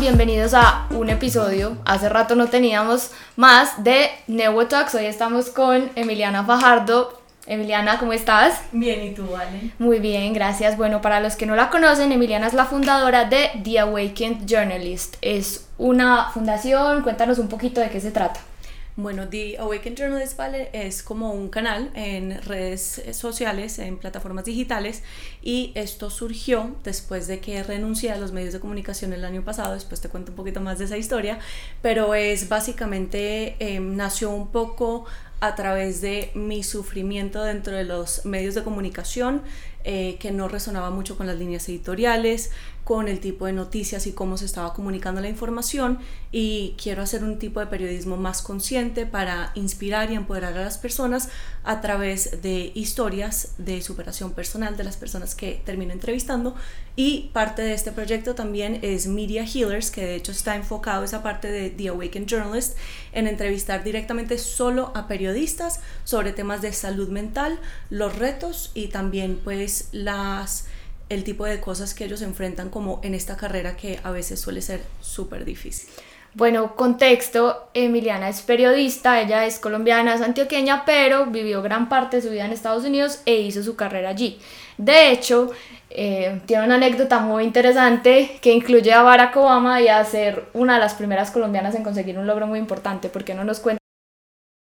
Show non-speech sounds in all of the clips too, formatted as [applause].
bienvenidos a un episodio. Hace rato no teníamos más de Newo Talks. Hoy estamos con Emiliana Fajardo. Emiliana, ¿cómo estás? Bien, ¿y tú, Vale? Muy bien, gracias. Bueno, para los que no la conocen, Emiliana es la fundadora de The Awakened Journalist. Es una fundación, cuéntanos un poquito de qué se trata. Bueno, The Awakened Journalist Vale es como un canal en redes sociales, en plataformas digitales, y esto surgió después de que renuncié a los medios de comunicación el año pasado. Después te cuento un poquito más de esa historia, pero es básicamente em, nació un poco a través de mi sufrimiento dentro de los medios de comunicación, eh, que no resonaba mucho con las líneas editoriales, con el tipo de noticias y cómo se estaba comunicando la información y quiero hacer un tipo de periodismo más consciente para inspirar y empoderar a las personas a través de historias de superación personal de las personas que termino entrevistando. Y parte de este proyecto también es Media Healers que de hecho está enfocado esa parte de The Awakened Journalist en entrevistar directamente solo a periodistas sobre temas de salud mental, los retos y también pues las el tipo de cosas que ellos enfrentan como en esta carrera que a veces suele ser súper difícil. Bueno, contexto, Emiliana es periodista, ella es colombiana, es antioqueña, pero vivió gran parte de su vida en Estados Unidos e hizo su carrera allí. De hecho, eh, tiene una anécdota muy interesante que incluye a Barack Obama y a ser una de las primeras colombianas en conseguir un logro muy importante, porque no nos cuenta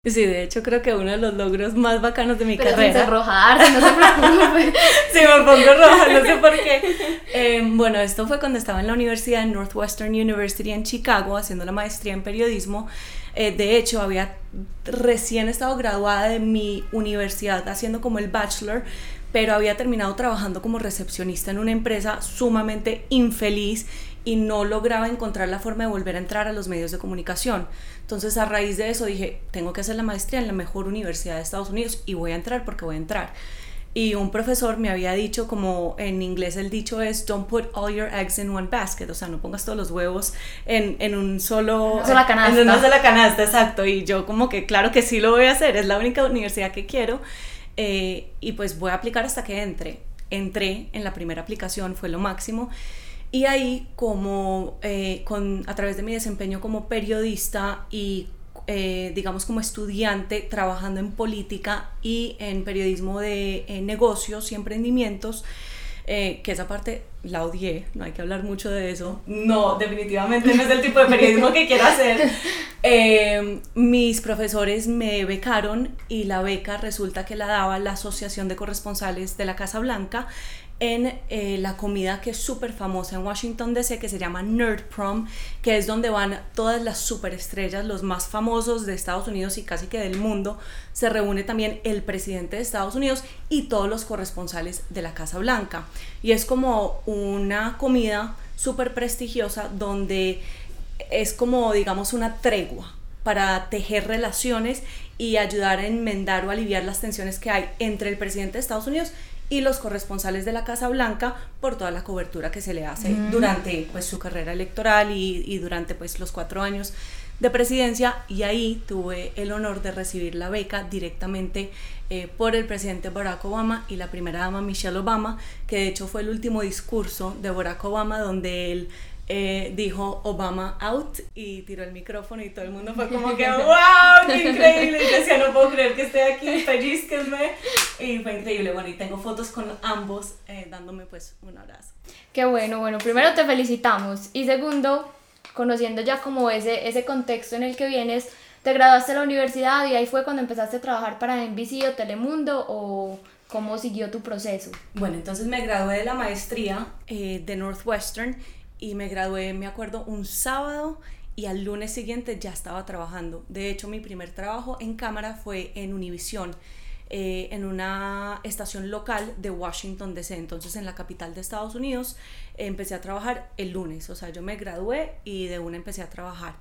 Sí, de hecho creo que uno de los logros más bacanos de mi Pero carrera. Sin rojar, no se preocupe. [laughs] sí, me pongo roja, no sé por qué. Eh, bueno, esto fue cuando estaba en la universidad, en Northwestern University en Chicago, haciendo la maestría en periodismo. Eh, de hecho, había recién estado graduada de mi universidad haciendo como el bachelor, pero había terminado trabajando como recepcionista en una empresa sumamente infeliz y no lograba encontrar la forma de volver a entrar a los medios de comunicación. Entonces a raíz de eso dije, tengo que hacer la maestría en la mejor universidad de Estados Unidos y voy a entrar porque voy a entrar. Y un profesor me había dicho, como en inglés el dicho es, don't put all your eggs in one basket, o sea, no pongas todos los huevos en, en un solo... Una sola canasta. En una sola canasta, exacto. Y yo como que, claro que sí lo voy a hacer, es la única universidad que quiero. Eh, y pues voy a aplicar hasta que entre. Entré en la primera aplicación, fue lo máximo. Y ahí, como eh, con, a través de mi desempeño como periodista y eh, digamos como estudiante trabajando en política y en periodismo de negocios y emprendimientos, eh, que esa parte la odié, no hay que hablar mucho de eso. No, definitivamente no es el tipo de periodismo que quiero hacer. mis profesores me becaron y la beca resulta que la daba la Asociación de Corresponsales de la Casa Blanca en eh, la comida que es súper famosa en Washington DC que se llama Nerd Prom, que es donde van todas las superestrellas, los más famosos de Estados Unidos y casi que del mundo. Se reúne también el presidente de Estados Unidos y todos los corresponsales de la Casa Blanca. Y es como una comida súper prestigiosa donde es como, digamos, una tregua para tejer relaciones y ayudar a enmendar o aliviar las tensiones que hay entre el presidente de Estados Unidos y los corresponsales de la Casa Blanca por toda la cobertura que se le hace Mm. durante pues, su carrera electoral y, y durante pues, los cuatro años de presidencia y ahí tuve el honor de recibir la beca directamente eh, por el presidente Barack Obama y la primera dama Michelle Obama, que de hecho fue el último discurso de Barack Obama donde él eh, dijo Obama out y tiró el micrófono y todo el mundo fue como que [laughs] wow, qué increíble. Y decía, no puedo creer que esté aquí, pellizquenme. Y fue increíble. Bueno, y tengo fotos con ambos eh, dándome pues un abrazo. Qué bueno, bueno, primero te felicitamos y segundo, conociendo ya como ese, ese contexto en el que vienes, te graduaste de la universidad y ahí fue cuando empezaste a trabajar para NBC o Telemundo o cómo siguió tu proceso. Bueno, entonces me gradué de la maestría eh, de Northwestern y me gradué, me acuerdo, un sábado y al lunes siguiente ya estaba trabajando. De hecho, mi primer trabajo en cámara fue en Univision, eh, en una estación local de Washington, D.C., entonces en la capital de Estados Unidos. empecé a trabajar el lunes, o sea, yo me gradué y de una empecé a trabajar.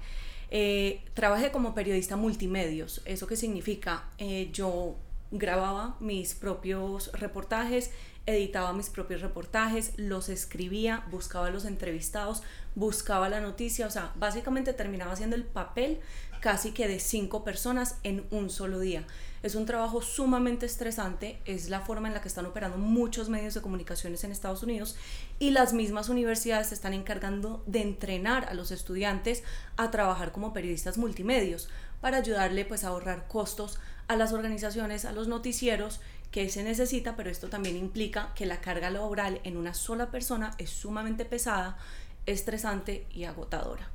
Eh, trabajé como periodista multimedios. ¿Eso qué significa? Eh, yo grababa mis propios reportajes, editaba mis propios reportajes, los escribía, buscaba los entrevistados, buscaba la noticia, o sea, básicamente terminaba haciendo el papel casi que de cinco personas en un solo día. Es un trabajo sumamente estresante, es la forma en la que están operando muchos medios de comunicaciones en Estados Unidos y las mismas universidades se están encargando de entrenar a los estudiantes a trabajar como periodistas multimedios para ayudarle pues a ahorrar costos a las organizaciones, a los noticieros que se necesita, pero esto también implica que la carga laboral en una sola persona es sumamente pesada, estresante y agotadora.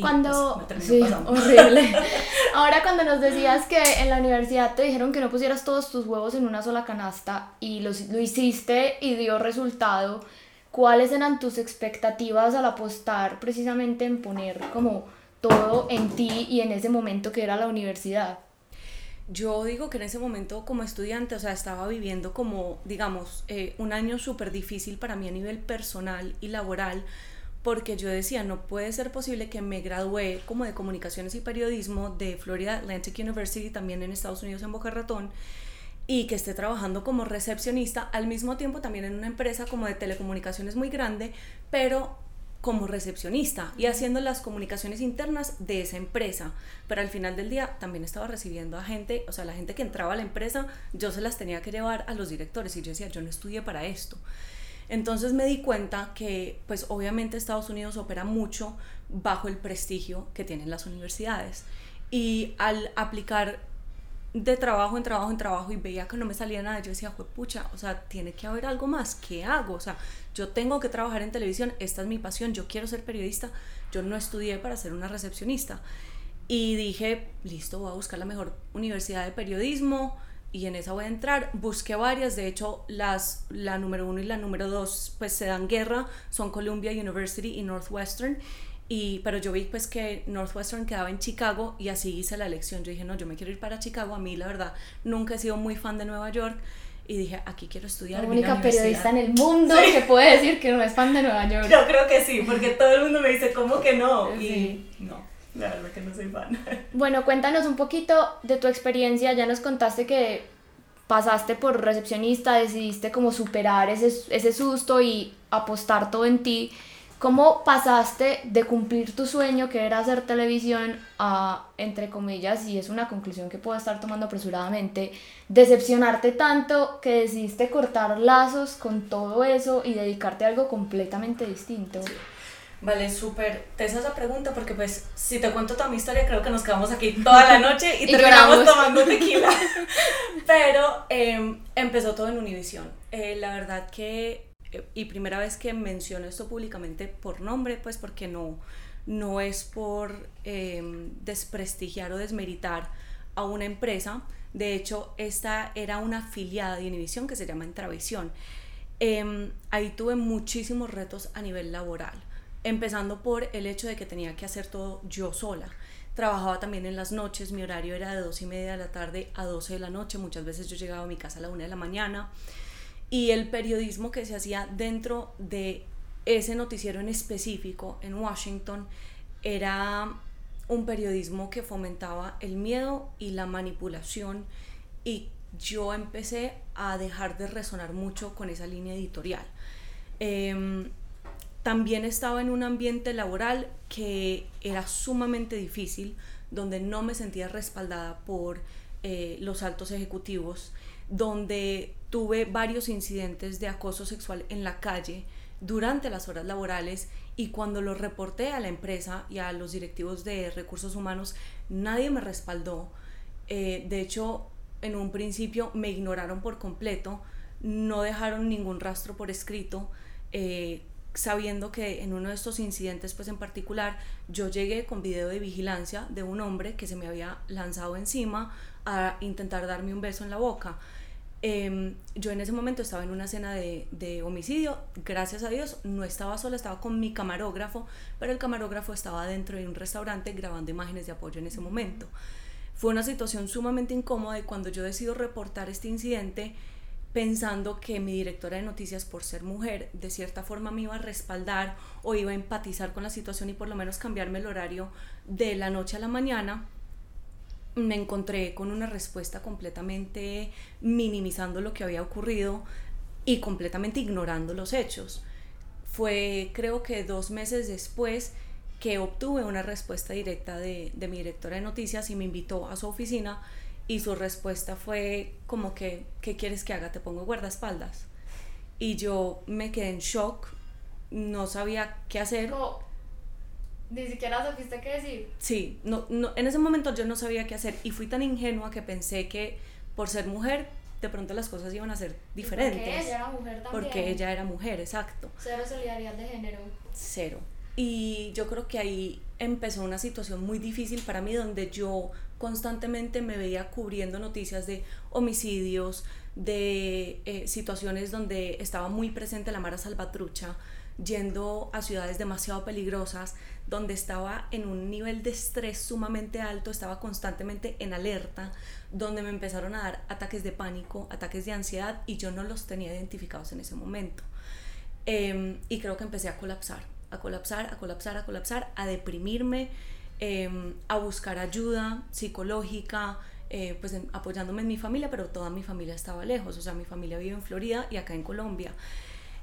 cuando pues, sí, horrible. [laughs] Ahora cuando nos decías que en la universidad te dijeron que no pusieras todos tus huevos en una sola canasta y lo, lo hiciste y dio resultado, ¿cuáles eran tus expectativas al apostar precisamente en poner como todo en ti y en ese momento que era la universidad? Yo digo que en ese momento como estudiante, o sea, estaba viviendo como, digamos, eh, un año súper difícil para mí a nivel personal y laboral, porque yo decía, no puede ser posible que me gradué como de comunicaciones y periodismo de Florida Atlantic University, también en Estados Unidos en Boca Ratón, y que esté trabajando como recepcionista, al mismo tiempo también en una empresa como de telecomunicaciones muy grande, pero como recepcionista y haciendo las comunicaciones internas de esa empresa. Pero al final del día también estaba recibiendo a gente, o sea, la gente que entraba a la empresa, yo se las tenía que llevar a los directores y yo decía, yo no estudié para esto. Entonces me di cuenta que, pues obviamente Estados Unidos opera mucho bajo el prestigio que tienen las universidades. Y al aplicar de trabajo en trabajo en trabajo y veía que no me salía nada, yo decía, pucha, o sea, tiene que haber algo más, ¿qué hago? O sea, yo tengo que trabajar en televisión, esta es mi pasión, yo quiero ser periodista, yo no estudié para ser una recepcionista. Y dije, listo, voy a buscar la mejor universidad de periodismo y en esa voy a entrar. Busqué varias, de hecho, las, la número uno y la número dos pues se dan guerra, son Columbia University y Northwestern. Y, pero yo vi pues que Northwestern quedaba en Chicago y así hice la elección. Yo dije, no, yo me quiero ir para Chicago. A mí la verdad nunca he sido muy fan de Nueva York y dije, aquí quiero estudiar. La única periodista en el mundo que puede decir que no es fan de Nueva [laughs] York. Yo creo que sí, porque todo el mundo me dice, ¿cómo que no? Y no, la verdad que no soy fan. [laughs] Bueno, cuéntanos un poquito de tu experiencia. Ya nos contaste que pasaste por recepcionista, decidiste como superar ese, ese susto y apostar todo en ti. ¿Cómo pasaste de cumplir tu sueño, que era hacer televisión, a, entre comillas, y es una conclusión que puedo estar tomando apresuradamente, decepcionarte tanto que decidiste cortar lazos con todo eso y dedicarte a algo completamente distinto? Vale, súper tesa esa pregunta porque pues si te cuento toda mi historia creo que nos quedamos aquí toda la noche y, [laughs] terminamos tomando tequila. [laughs] Pero em, empezó todo en Univision. Eh, la verdad que y primera vez que menciono esto públicamente por nombre, pues porque no, no es por em, desprestigiar o desmeritar a una empresa. De hecho, esta era una afiliada de Univision que se llama Entravisión. Em, ahí tuve muchísimos retos a nivel laboral, empezando por el hecho de que tenía que hacer todo yo sola. Trabajaba también en las noches, mi horario era de dos y media de la tarde a 12 de la noche, muchas veces yo llegaba a mi casa a la una de la mañana y el periodismo que se hacía dentro de ese noticiero en específico en Washington era un periodismo que fomentaba el miedo y la manipulación y yo empecé a dejar de resonar mucho con esa línea editorial. Em, también estaba en un ambiente laboral que era sumamente difícil, donde no me sentía respaldada por eh, los altos ejecutivos donde tuve varios incidentes de acoso sexual en la calle durante las horas laborales y cuando lo reporté a la empresa y a los directivos de recursos humanos, nadie me respaldó. Eh, de hecho, en un principio me ignoraron por completo, no dejaron ningún rastro por escrito, eh, sabiendo que en uno de estos incidentes, pues en particular, yo llegué con video de vigilancia de un hombre que se me había lanzado encima a intentar darme un beso en la boca. Em, yo en ese momento estaba en una escena de, de, homicidio, gracias a Dios no estaba sola, estaba con mi camarógrafo, pero el camarógrafo estaba dentro de un restaurante grabando imágenes de apoyo en ese momento. Fue una situación sumamente incómoda y cuando yo decido reportar este incidente, pensando que mi directora de noticias, por ser mujer, de cierta forma me iba a respaldar o iba a empatizar con la situación y por lo menos cambiarme el horario de la noche a la mañana, me encontré con una respuesta completamente minimizando lo que había ocurrido y completamente ignorando los hechos. Fue creo que dos meses después que obtuve una respuesta directa de, mi directora de noticias y me invitó a su oficina y su respuesta fue como que, ¿qué quieres que haga? Te pongo guardaespaldas. Y yo me quedé en shock, no sabía qué hacer. Ni siquiera supiste qué decir. Sí, no, no, en ese momento yo no sabía qué hacer y fui tan ingenua que pensé que por ser mujer de pronto las cosas iban a ser diferentes. Porque ella era mujer también. Porque ella era mujer, exacto. Cero solidaridad de género. Cero. Y yo creo que ahí empezó una situación muy difícil para mí donde yo constantemente me veía cubriendo noticias de homicidios, de eh, situaciones donde estaba muy presente la Mara Salvatrucha, yendo a ciudades demasiado peligrosas, donde estaba en un nivel de estrés sumamente alto, estaba constantemente en alerta, donde me empezaron a dar ataques de pánico, ataques de ansiedad y yo no los tenía identificados en ese momento. Em, y creo que empecé a colapsar, a colapsar, a colapsar, a colapsar, a deprimirme, em, a buscar ayuda psicológica, eh, pues apoyándome en mi familia, pero toda mi familia estaba lejos, o sea, mi familia vive en Florida y acá en Colombia.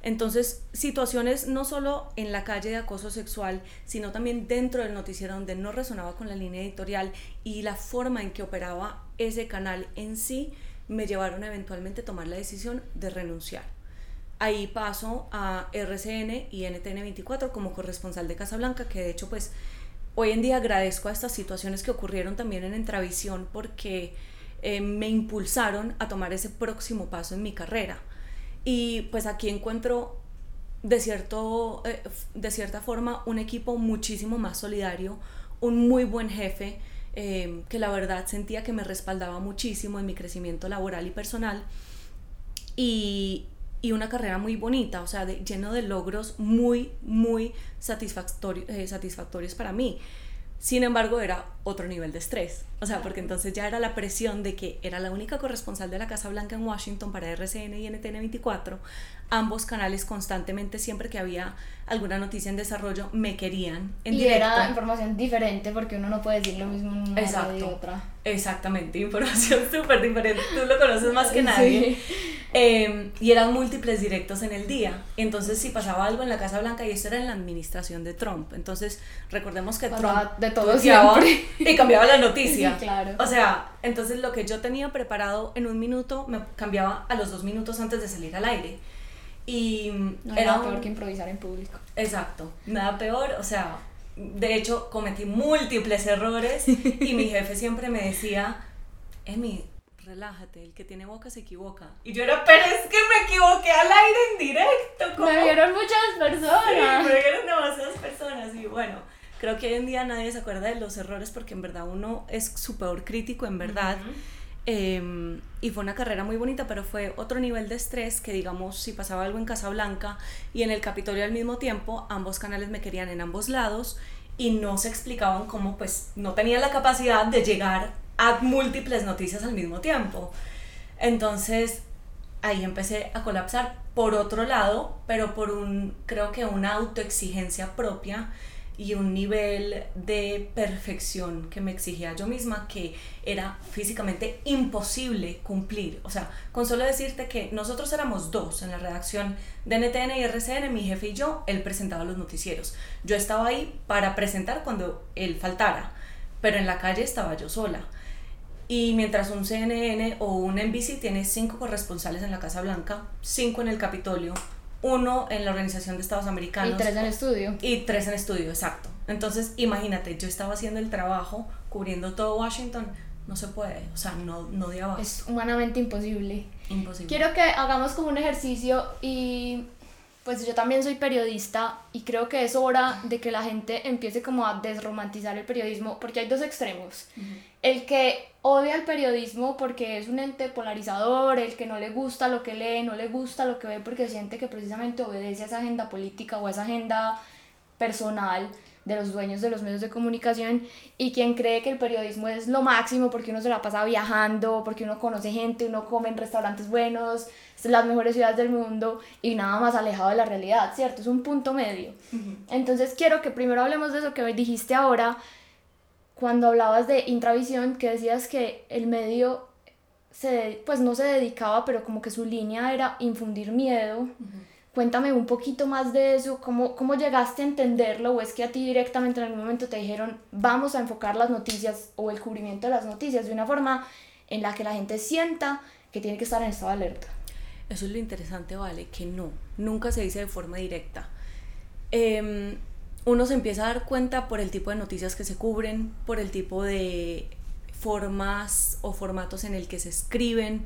Entonces, situaciones no solo en la calle de acoso sexual, sino también dentro del noticiero donde no resonaba con la línea editorial y la forma en que operaba ese canal en sí, me llevaron eventualmente a tomar la decisión de renunciar. Ahí paso a RCN y NTN24 como corresponsal de Casablanca, que de hecho pues hoy en día agradezco a estas situaciones que ocurrieron también en Entravisión porque eh, me impulsaron a tomar ese próximo paso en mi carrera y pues aquí encuentro de, cierto, eh, de cierta forma un equipo muchísimo más solidario, un muy buen jefe, eh, que la verdad sentía que me respaldaba muchísimo en mi crecimiento laboral y personal. Y, y una carrera muy bonita, o sea, lleno de logros muy, muy satisfactorios, eh, satisfactorios para mí. Sin embargo, era otro nivel de estrés. O sea, porque entonces ya era la presión de que era la única corresponsal de la Casa Blanca en Washington para RCN y NTN 24. Ambos canales constantemente, siempre que había alguna noticia en desarrollo, me querían en y era información diferente porque uno no puede decir lo mismo en una Exacto. otra. Exactamente, [laughs] información súper diferente. Tú lo conoces más que nadie. Em, y eran múltiples directos en el día. Entonces, si pasaba algo en la Casa Blanca, y esto era en la administración de Trump. Entonces, recordemos que Trump de todo y cambiaba la [laughs] noticia. claro. O sea, entonces lo que yo tenía preparado en un minuto me cambiaba a los dos minutos antes de salir al aire. Y no era peor que improvisar en público. Exacto, nada peor, o sea, de hecho cometí múltiples errores [laughs] y mi jefe siempre me decía, Emi, relájate, el que tiene boca se equivoca. Y yo era, pero es que me equivoqué al aire en directo. Me vieron muchas personas. me vieron demasiadas personas y bueno, creo que hoy en día nadie se acuerda de los errores porque en verdad uno es súper crítico, en verdad. Em, y fue una carrera muy bonita, pero fue otro nivel de estrés que, digamos, si pasaba algo en Casablanca y en el Capitolio al mismo tiempo, ambos canales me querían en ambos lados y no se explicaban cómo, pues, no tenía la capacidad de llegar a múltiples noticias al mismo tiempo. Entonces, ahí empecé a colapsar por otro lado, pero por un, creo que una autoexigencia propia y un nivel de perfección que me exigía yo misma que era físicamente imposible cumplir. O sea, con solo decirte que nosotros éramos dos en la redacción de NTN y RCN, mi jefe y yo, él presentaba los noticieros. Yo estaba ahí para presentar cuando él faltara, pero en la calle estaba yo sola. Y mientras un CNN o un NBC tiene cinco corresponsales en la Casa Blanca, cinco en el Capitolio, uno en la Organización de Estados Americanos. Y tres en estudio. Y tres en estudio, exacto. Entonces, imagínate, yo estaba haciendo el trabajo, cubriendo todo Washington, no se puede, o sea, no, no de abajo. Es humanamente imposible. Imposible. Quiero que hagamos como un ejercicio y pues yo también soy periodista y creo que es hora de que la gente empiece como a desromantizar el periodismo porque hay dos extremos. El que odia el periodismo porque es un ente polarizador, el que no le gusta lo que lee, no le gusta lo que ve porque siente que precisamente obedece a esa agenda política o a esa agenda personal de los dueños de los medios de comunicación y quien cree que el periodismo es lo máximo porque uno se la pasa viajando, porque uno conoce gente, uno come en restaurantes buenos, las mejores ciudades del mundo y nada más alejado de la realidad, ¿cierto? Es un punto medio. Entonces quiero que primero hablemos de eso que dijiste ahora, cuando hablabas de intravisión, que decías que el medio se, pues no se dedicaba, pero como que su línea era infundir miedo. Cuéntame un poquito más de eso, ¿Cómo, cómo llegaste a entenderlo o es que a ti directamente en algún momento te dijeron vamos a enfocar las noticias o el cubrimiento de las noticias de una forma en la que la gente sienta que tiene que estar en estado de alerta. Eso es lo interesante, ¿vale? Que no, nunca se dice de forma directa. Em, uno se empieza a dar cuenta por el tipo de noticias que se cubren, por el tipo de formas o formatos en el que se escriben,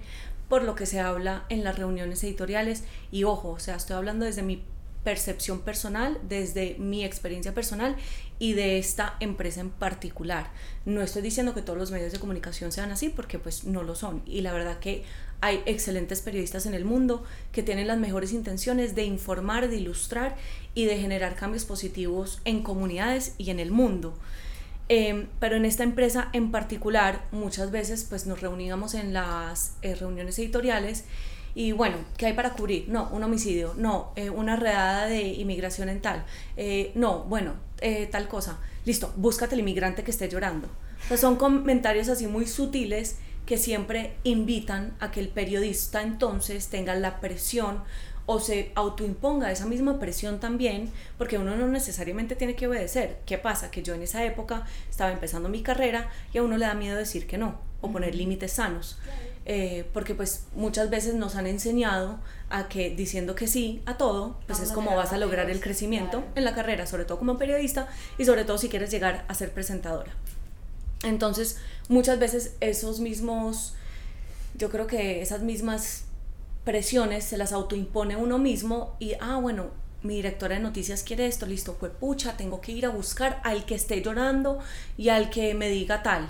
por lo que se habla en las reuniones editoriales. Y ojo, o sea, estoy hablando desde mi percepción personal, desde mi experiencia personal y de esta empresa en particular. No estoy diciendo que todos los medios de comunicación sean así porque pues no lo son. Y la verdad que hay excelentes periodistas en el mundo que tienen las mejores intenciones de informar, de ilustrar y de generar cambios positivos en comunidades y en el mundo. Em, pero en esta empresa en particular muchas veces pues nos reuníamos en las eh, reuniones editoriales y bueno, ¿qué hay para cubrir? No, un homicidio, no, eh, una redada de inmigración en tal, eh, no, bueno, tal cosa, listo, búscate el inmigrante que esté llorando. O son comentarios así muy sutiles que siempre invitan a que el periodista entonces tenga la presión o se autoimponga esa misma presión también, porque uno no necesariamente tiene que obedecer. ¿Qué pasa? Que yo en esa época estaba empezando mi carrera y a uno le da miedo decir que no o poner límites sanos. Eh, porque pues muchas veces nos han enseñado a que diciendo que sí a todo, pues es como vas a lograr el crecimiento en la carrera, sobre todo como periodista y sobre todo si quieres llegar a ser presentadora. Entonces, muchas veces esos mismos, yo creo que esas mismas presiones se las autoimpone uno mismo y, ah, bueno, mi directora de noticias quiere esto, listo, fue pucha, tengo que ir a buscar al que esté llorando y al que me diga tal.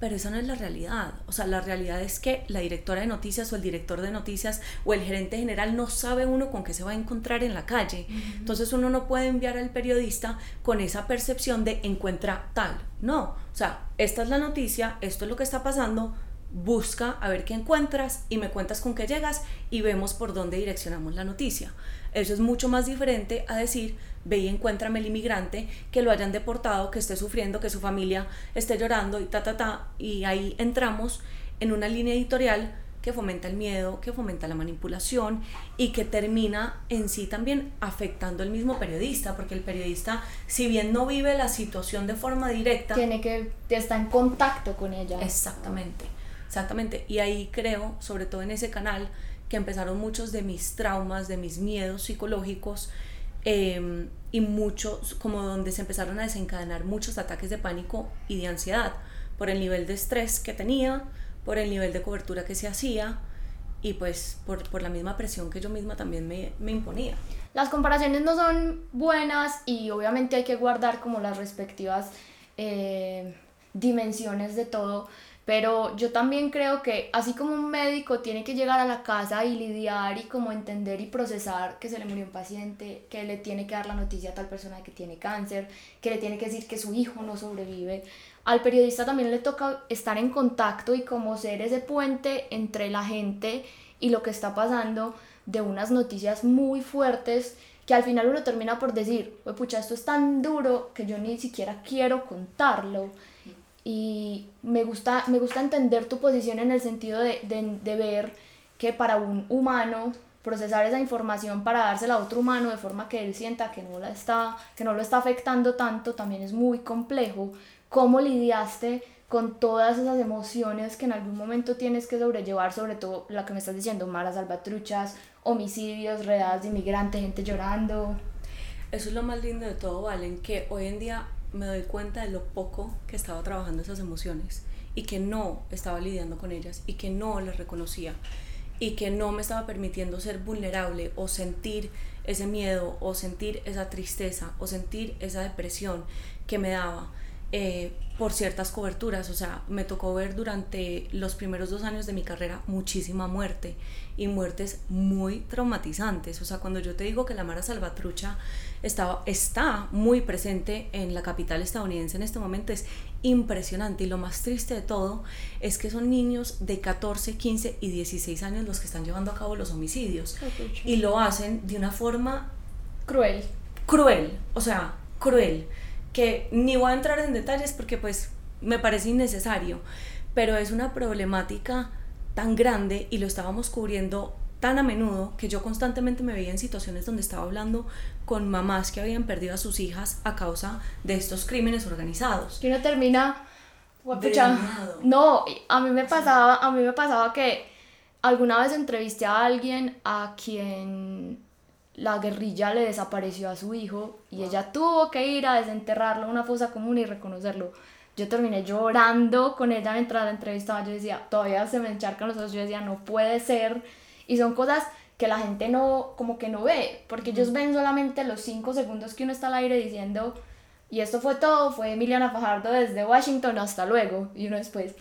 Pero esa no es la realidad. O sea, la realidad es que la directora de noticias o el director de noticias o el gerente general no sabe uno con qué se va a encontrar en la calle. Entonces uno no puede enviar al periodista con esa percepción de encuentra tal. No. O sea, esta es la noticia, esto es lo que está pasando, busca a ver qué encuentras y me cuentas con qué llegas y vemos por dónde direccionamos la noticia. Eso es mucho más diferente a decir, ve y encuéntrame el inmigrante, que lo hayan deportado, que esté sufriendo, que su familia esté llorando y ta, ta, ta. Y ahí entramos en una línea editorial que fomenta el miedo, que fomenta la manipulación y que termina en sí también afectando al mismo periodista, porque el periodista, si bien no vive la situación de forma directa, tiene que estar en contacto con ella. Exactamente. Exactamente, y ahí creo, sobre todo en ese canal, que empezaron muchos de mis traumas, de mis miedos psicológicos em, y muchos, como donde se empezaron a desencadenar muchos ataques de pánico y de ansiedad por el nivel de estrés que tenía, por el nivel de cobertura que se hacía y pues por, por la misma presión que yo misma también me, me imponía. Las comparaciones no son buenas y obviamente hay que guardar como las respectivas eh, dimensiones de todo, pero yo también creo que así como un médico tiene que llegar a la casa y lidiar y como entender y procesar que se le murió un paciente, que le tiene que dar la noticia a tal persona que tiene cáncer, que le tiene que decir que su hijo no sobrevive, al periodista también le toca estar en contacto y como ser ese puente entre la gente y lo que está pasando de unas noticias muy fuertes que al final uno termina por decir, pucha, esto es tan duro que yo ni siquiera quiero contarlo y me gusta, me gusta entender tu posición en el sentido de, de, ver que para un humano procesar esa información para dársela a otro humano de forma que él sienta que no, la está, que no lo está afectando tanto también es muy complejo. ¿Cómo lidiaste con todas esas emociones que en algún momento tienes que sobrellevar, sobre todo la que me estás diciendo, malas salvatruchas, homicidios, redadas de inmigrantes, gente llorando? Eso es lo más lindo de todo, Valen, que hoy en día me doy cuenta de lo poco que estaba trabajando esas emociones y que no estaba lidiando con ellas y que no las reconocía y que no me estaba permitiendo ser vulnerable o sentir ese miedo o sentir esa tristeza o sentir esa depresión que me daba eh, por ciertas coberturas. O sea, me tocó ver durante los primeros dos años de mi carrera muchísima muerte y muertes muy traumatizantes. O sea, cuando yo te digo que la Mara Salvatrucha estaba, está muy presente en la capital estadounidense en este momento, es impresionante. Y lo más triste de todo es que son niños de 14, 15 y 16 años los que están llevando a cabo los homicidios. Y lo hacen de una forma cruel. Cruel, o sea, cruel que ni voy a entrar en detalles porque pues me parece innecesario, pero es una problemática tan grande y lo estábamos cubriendo tan a menudo que yo constantemente me veía en situaciones donde estaba hablando con mamás que habían perdido a sus hijas a causa de estos crímenes organizados. Que uno termina no, a mí me pasaba, a mí me pasaba que alguna vez entrevisté a alguien a quien la guerrilla le desapareció a su hijo y ella tuvo que ir a desenterrarlo en una fosa común y reconocerlo. Yo terminé llorando con ella mientras la entrevistaba. Yo decía, todavía se me encharcan los ojos. Yo decía, no puede ser. Y son cosas que la gente no, como que no ve, porque ellos ven solamente los cinco segundos que uno está al aire diciendo, y esto fue todo, fue Emiliana Fajardo desde Washington, hasta luego, y uno después,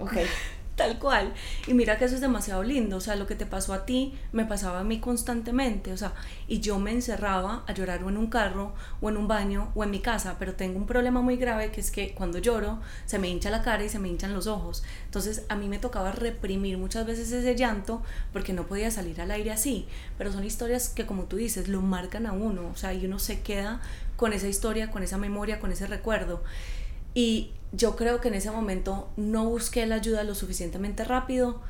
ok. [laughs] Tal cual. Y mira que eso es demasiado lindo. O sea, lo que te pasó a ti me pasaba a mí constantemente. O sea, y yo me encerraba a llorar o en un carro, o en un baño, o en mi casa. Pero tengo un problema muy grave que es que cuando lloro se me hincha la cara y se me hinchan los ojos. Entonces a mí me tocaba reprimir muchas veces ese llanto porque no podía salir al aire así. Pero son historias que, como tú dices, lo marcan a uno. O sea, y uno se queda con esa historia, con esa memoria, con ese recuerdo. Y yo creo que en ese momento no busqué la ayuda lo suficientemente rápido,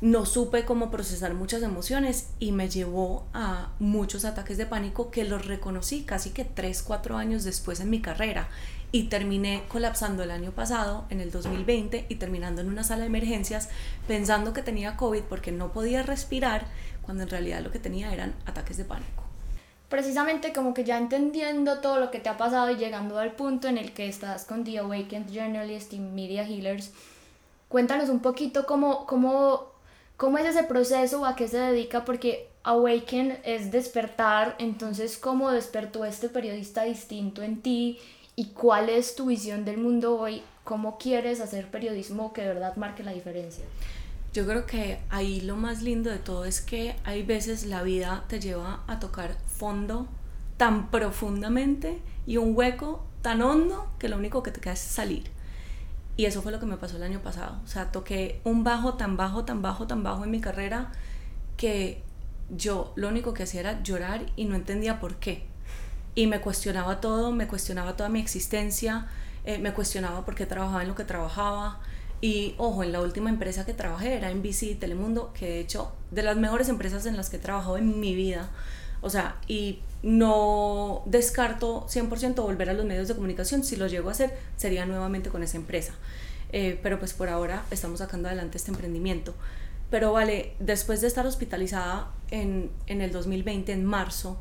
no supe cómo procesar muchas emociones y me llevó a muchos ataques de pánico que los reconocí casi que 3, 4 años después en mi carrera. Y terminé colapsando el año pasado, en el 2020, y terminando en una sala de emergencias pensando que tenía COVID porque no podía respirar, cuando en realidad lo que tenía eran ataques de pánico precisamente como que ya entendiendo todo lo que te ha pasado y llegando al punto en el que estás con The Awakened Journalist y Media Healers, cuéntanos un poquito cómo, cómo, cómo es ese proceso a qué se dedica, porque Awaken es despertar, entonces cómo despertó este periodista distinto en ti y cuál es tu visión del mundo hoy, cómo quieres hacer periodismo que de verdad marque la diferencia. Yo creo que ahí lo más lindo de todo es que hay veces la vida te lleva a tocar fondo tan profundamente y un hueco tan hondo que lo único que te queda es salir. Y eso fue lo que me pasó el año pasado. O sea, toqué un bajo tan bajo, tan bajo, tan bajo en mi carrera que yo lo único que hacía era llorar y no entendía por qué. Y me cuestionaba todo, me cuestionaba toda mi existencia, eh, me cuestionaba por qué trabajaba en lo que trabajaba, y ojo, en la última empresa que trabajé era en BC Telemundo, que de hecho, de las mejores empresas en las que he trabajado en mi vida. O sea, y no descarto 100% volver a los medios de comunicación. Si lo llego a hacer, sería nuevamente con esa empresa. Eh, pero pues por ahora estamos sacando adelante este emprendimiento. Pero vale, después de estar hospitalizada en, en el 2020, en marzo,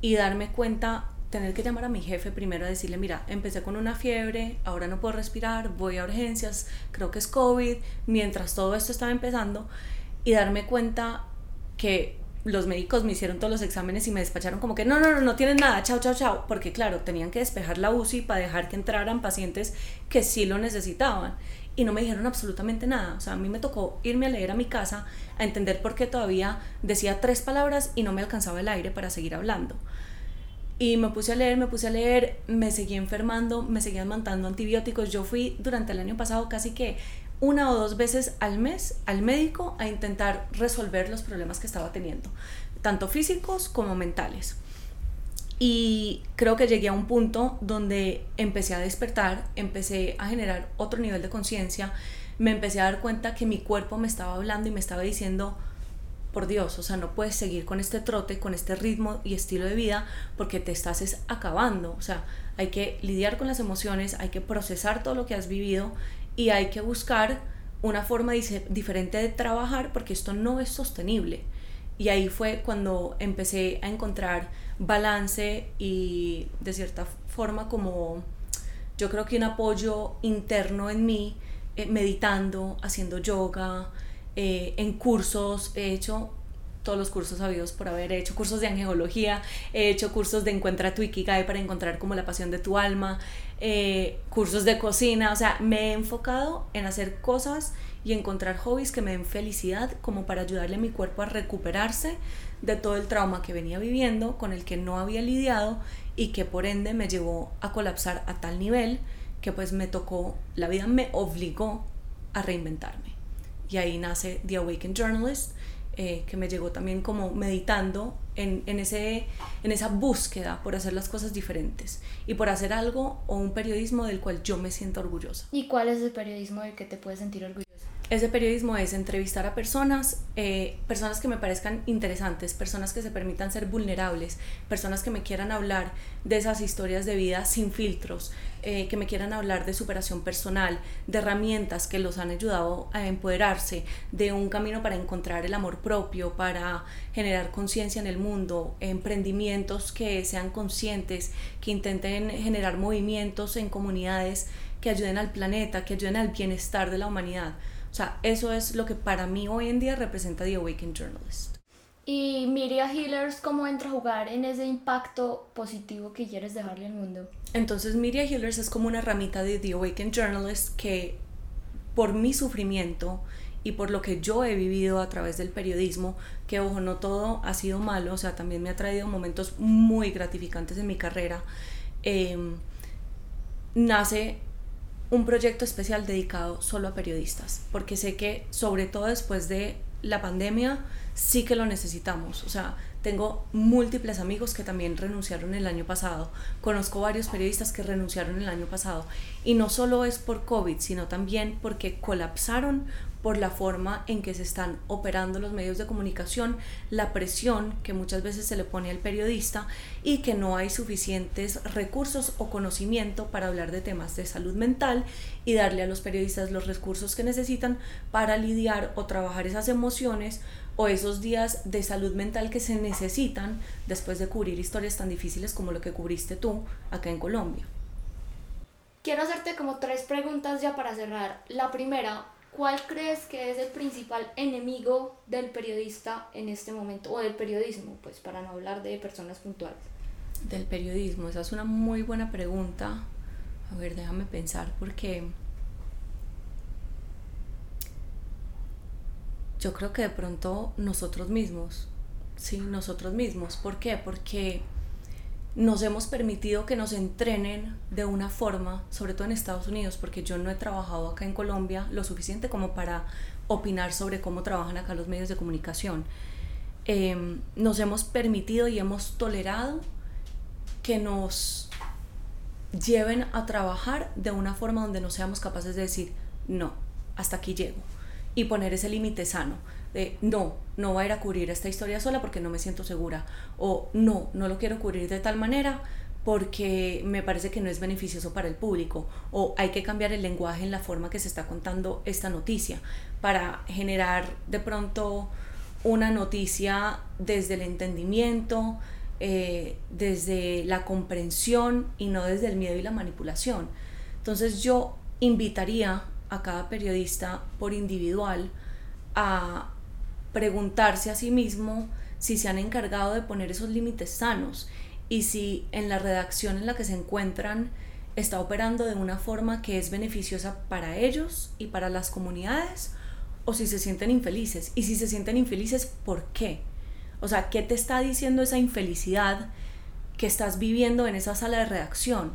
y darme cuenta tener que llamar a mi jefe primero a decirle, mira, empecé con una fiebre, ahora no puedo respirar, voy a urgencias, creo que es COVID, mientras todo esto estaba empezando, y darme cuenta que los médicos me hicieron todos los exámenes y me despacharon como que no, no, no, no tienen nada, chao, chao, chao, porque claro, tenían que despejar la UCI para dejar que entraran pacientes que sí lo necesitaban. Y no me dijeron absolutamente nada. O sea, a mí me tocó irme a leer a mi casa, a entender por qué todavía decía tres palabras y no me alcanzaba el aire para seguir hablando. Y me puse a leer, me puse a leer, me seguí enfermando, me seguían mandando antibióticos. Yo fui durante el año pasado casi que una o dos veces al mes al médico a intentar resolver los problemas que estaba teniendo, tanto físicos como mentales. Y creo que llegué a un punto donde empecé a despertar, empecé a generar otro nivel de conciencia, me empecé a dar cuenta que mi cuerpo me estaba hablando y me estaba diciendo, por Dios, o sea, no puedes seguir con este trote, con este ritmo y estilo de vida porque te estás es, acabando. O sea, hay que lidiar con las emociones, hay que procesar todo lo que has vivido y hay que buscar una forma diferente de trabajar porque esto no es sostenible. Y ahí fue cuando empecé a encontrar balance y de cierta forma como yo creo que un apoyo interno en mí, eh, meditando, haciendo yoga, eh, en cursos, he hecho todos los cursos habidos por haber hecho cursos de angeología, he hecho cursos de encuentra tu ikigai para encontrar como la pasión de tu alma, eh, cursos de cocina, o sea, me he enfocado en hacer cosas y encontrar hobbies que me den felicidad como para ayudarle a mi cuerpo a recuperarse de todo el trauma que venía viviendo, con el que no había lidiado y que por ende me llevó a colapsar a tal nivel que pues me tocó, la vida me obligó a reinventarme y ahí nace The Awakened Journalist, eh, que me llegó también como meditando en, en, ese, en esa búsqueda por hacer las cosas diferentes y por hacer algo o un periodismo del cual yo me siento orgullosa. ¿Y cuál es el periodismo del que te puedes sentir orgullosa? Ese periodismo es entrevistar a personas, eh, personas que me parezcan interesantes, personas que se permitan ser vulnerables, personas que me quieran hablar de esas historias de vida sin filtros, eh, que me quieran hablar de superación personal, de herramientas que los han ayudado a empoderarse, de un camino para encontrar el amor propio, para generar conciencia en el mundo, emprendimientos que sean conscientes, que intenten generar movimientos en comunidades que ayuden al planeta, que ayuden al bienestar de la humanidad. O sea, eso es lo que para mí hoy en día representa The Awakened Journalist. ¿Y Miria Healers cómo entra a jugar en ese impacto positivo que quieres dejarle al mundo? Entonces Miria Healers es como una ramita de The Awakened Journalist que por mi sufrimiento y por lo que yo he vivido a través del periodismo, que ojo, no todo ha sido malo, o sea, también me ha traído momentos muy gratificantes en mi carrera, em, nace un proyecto especial dedicado solo a periodistas, porque sé que sobre todo después de la pandemia sí que lo necesitamos. O sea, tengo múltiples amigos que también renunciaron el año pasado. Conozco varios periodistas que renunciaron el año pasado. Y no solo es por COVID, sino también porque colapsaron por la forma en que se están operando los medios de comunicación, la presión que muchas veces se le pone al periodista y que no hay suficientes recursos o conocimiento para hablar de temas de salud mental y darle a los periodistas los recursos que necesitan para lidiar o trabajar esas emociones o esos días de salud mental que se necesitan después de cubrir historias tan difíciles como lo que cubriste tú acá en Colombia. Quiero hacerte como tres preguntas ya para cerrar. La primera, ¿cuál crees que es el principal enemigo del periodista en este momento? O del periodismo, pues para no hablar de personas puntuales. Del periodismo, esa es una muy buena pregunta. A ver, déjame pensar porque yo creo que de pronto nosotros mismos, sí, nosotros mismos. ¿Por qué? Porque nos hemos permitido que nos entrenen de una forma, sobre todo en Estados Unidos, porque yo no he trabajado acá en Colombia lo suficiente como para opinar sobre cómo trabajan acá los medios de comunicación. Em, nos hemos permitido y hemos tolerado que nos lleven a trabajar de una forma donde no seamos capaces de decir, no, hasta aquí llego y poner ese límite sano de no, no voy a ir a cubrir esta historia sola porque no me siento segura o no, no lo quiero cubrir de tal manera porque me parece que no es beneficioso para el público o hay que cambiar el lenguaje en la forma que se está contando esta noticia para generar de pronto una noticia desde el entendimiento, eh, desde la comprensión y no desde el miedo y la manipulación. Entonces yo invitaría a cada periodista por individual a preguntarse a sí mismo si se han encargado de poner esos límites sanos y si en la redacción en la que se encuentran está operando de una forma que es beneficiosa para ellos y para las comunidades o si se sienten infelices y si se sienten infelices, ¿por qué? O sea, ¿qué te está diciendo esa infelicidad que estás viviendo en esa sala de redacción?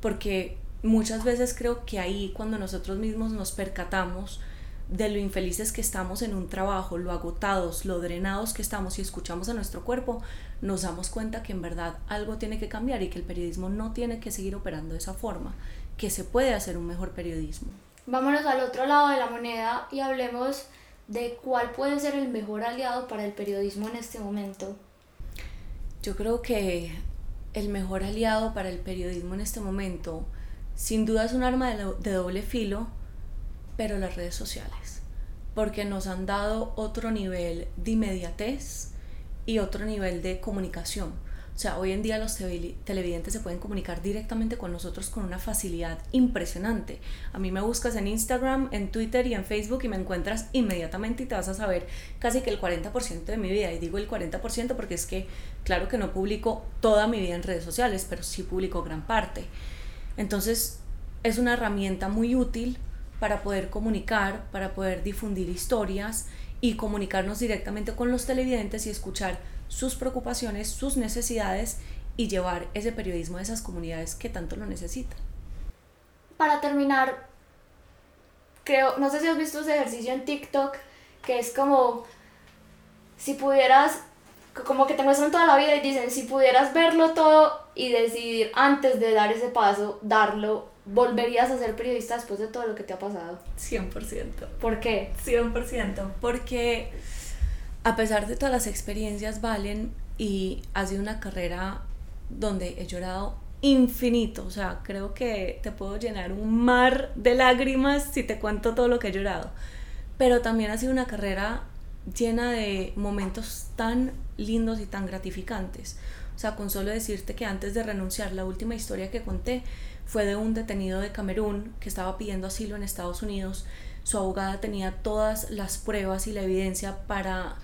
Porque muchas veces creo que ahí cuando nosotros mismos nos percatamos de lo infelices que estamos en un trabajo, lo agotados, lo drenados que estamos y escuchamos a nuestro cuerpo, nos damos cuenta que en verdad algo tiene que cambiar y que el periodismo no tiene que seguir operando de esa forma, que se puede hacer un mejor periodismo. Vámonos al otro lado de la moneda y hablemos de cuál puede ser el mejor aliado para el periodismo en este momento. Yo creo que el mejor aliado para el periodismo en este momento sin duda es un arma de, doble filo, pero las redes sociales, porque nos han dado otro nivel de inmediatez y otro nivel de comunicación. O sea, hoy en día los televidentes se pueden comunicar directamente con nosotros con una facilidad impresionante. A mí me buscas en Instagram, en Twitter y en Facebook y me encuentras inmediatamente y te vas a saber casi que el 40% de mi vida. Y digo el 40% porque es que, claro que no publico toda mi vida en redes sociales, pero sí publico gran parte. Entonces es una herramienta muy útil para poder comunicar, para poder difundir historias y comunicarnos directamente con los televidentes y escuchar sus preocupaciones, sus necesidades y llevar ese periodismo a esas comunidades que tanto lo necesitan. Para terminar, creo, no sé si has visto ese ejercicio en TikTok, que es como si pudieras como que te muestran toda la vida y dicen, si pudieras verlo todo y decidir antes de dar ese paso, darlo, ¿volverías a ser periodista después de todo lo que te ha pasado? 100%. ¿Por qué? 100%. Porque a pesar de todas las experiencias, Valen, y ha sido una carrera donde he llorado infinito, o sea, creo que te puedo llenar un mar de lágrimas si te cuento todo lo que he llorado, pero también ha sido una carrera llena de momentos tan lindos y tan gratificantes. O sea, con solo decirte que antes de renunciar, la última historia que conté fue de un detenido de Camerún que estaba pidiendo asilo en Estados Unidos. Su abogada tenía todas las pruebas y la evidencia para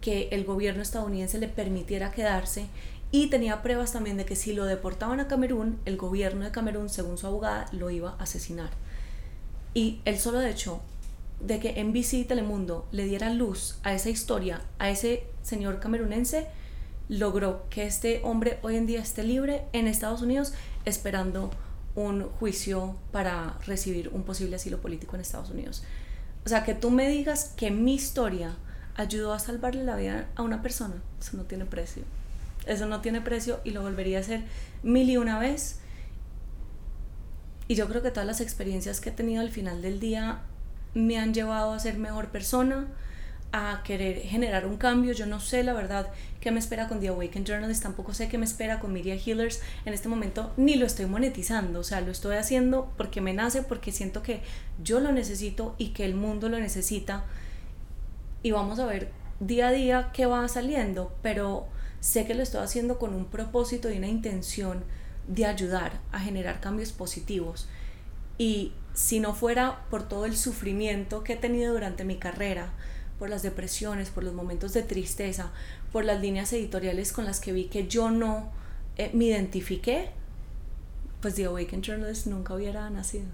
que el gobierno estadounidense le permitiera quedarse y tenía pruebas también de que si lo deportaban a Camerún, el gobierno de Camerún, según su abogada, lo iba a asesinar. Y el solo hecho de que NBC y Telemundo le diera luz a esa historia, a ese señor camerunense, logró que este hombre hoy en día esté libre en Estados Unidos esperando un juicio para recibir un posible asilo político en Estados Unidos. O sea, que tú me digas que mi historia ayudó a salvarle la vida a una persona, eso no tiene precio. Eso no tiene precio y lo volvería a hacer mil y una vez. Y yo creo que todas las experiencias que he tenido al final del día me han llevado a ser mejor persona, a querer generar un cambio. Yo no sé la verdad qué me espera con The Awakened Journalist, tampoco sé qué me espera con Media Healers. En este momento ni lo estoy monetizando, o sea, lo estoy haciendo porque me nace, porque siento que yo lo necesito y que el mundo lo necesita. Y vamos a ver día a día qué va saliendo, pero sé que lo estoy haciendo con un propósito y una intención de ayudar a generar cambios positivos. Y si no fuera por todo el sufrimiento que he tenido durante mi carrera, por las depresiones, por los momentos de tristeza, por las líneas editoriales con las que vi que yo no eh, me identifiqué, pues The Awakened Journalist nunca hubiera nacido.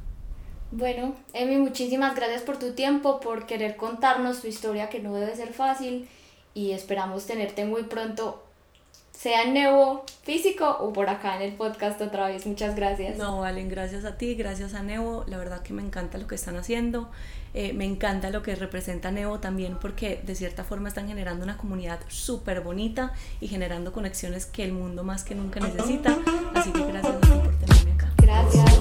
Bueno, Emi, muchísimas gracias por tu tiempo, por querer contarnos tu historia que no debe ser fácil y esperamos tenerte muy pronto sea en Nevo físico o por acá en el podcast otra vez. Muchas gracias. No, Valen, gracias a ti, gracias a Nevo. La verdad que me encanta lo que están haciendo. Eh, me encanta lo que representa Nevo también porque de cierta forma están generando una comunidad súper bonita y generando conexiones que el mundo más que nunca necesita. Así que gracias a ti.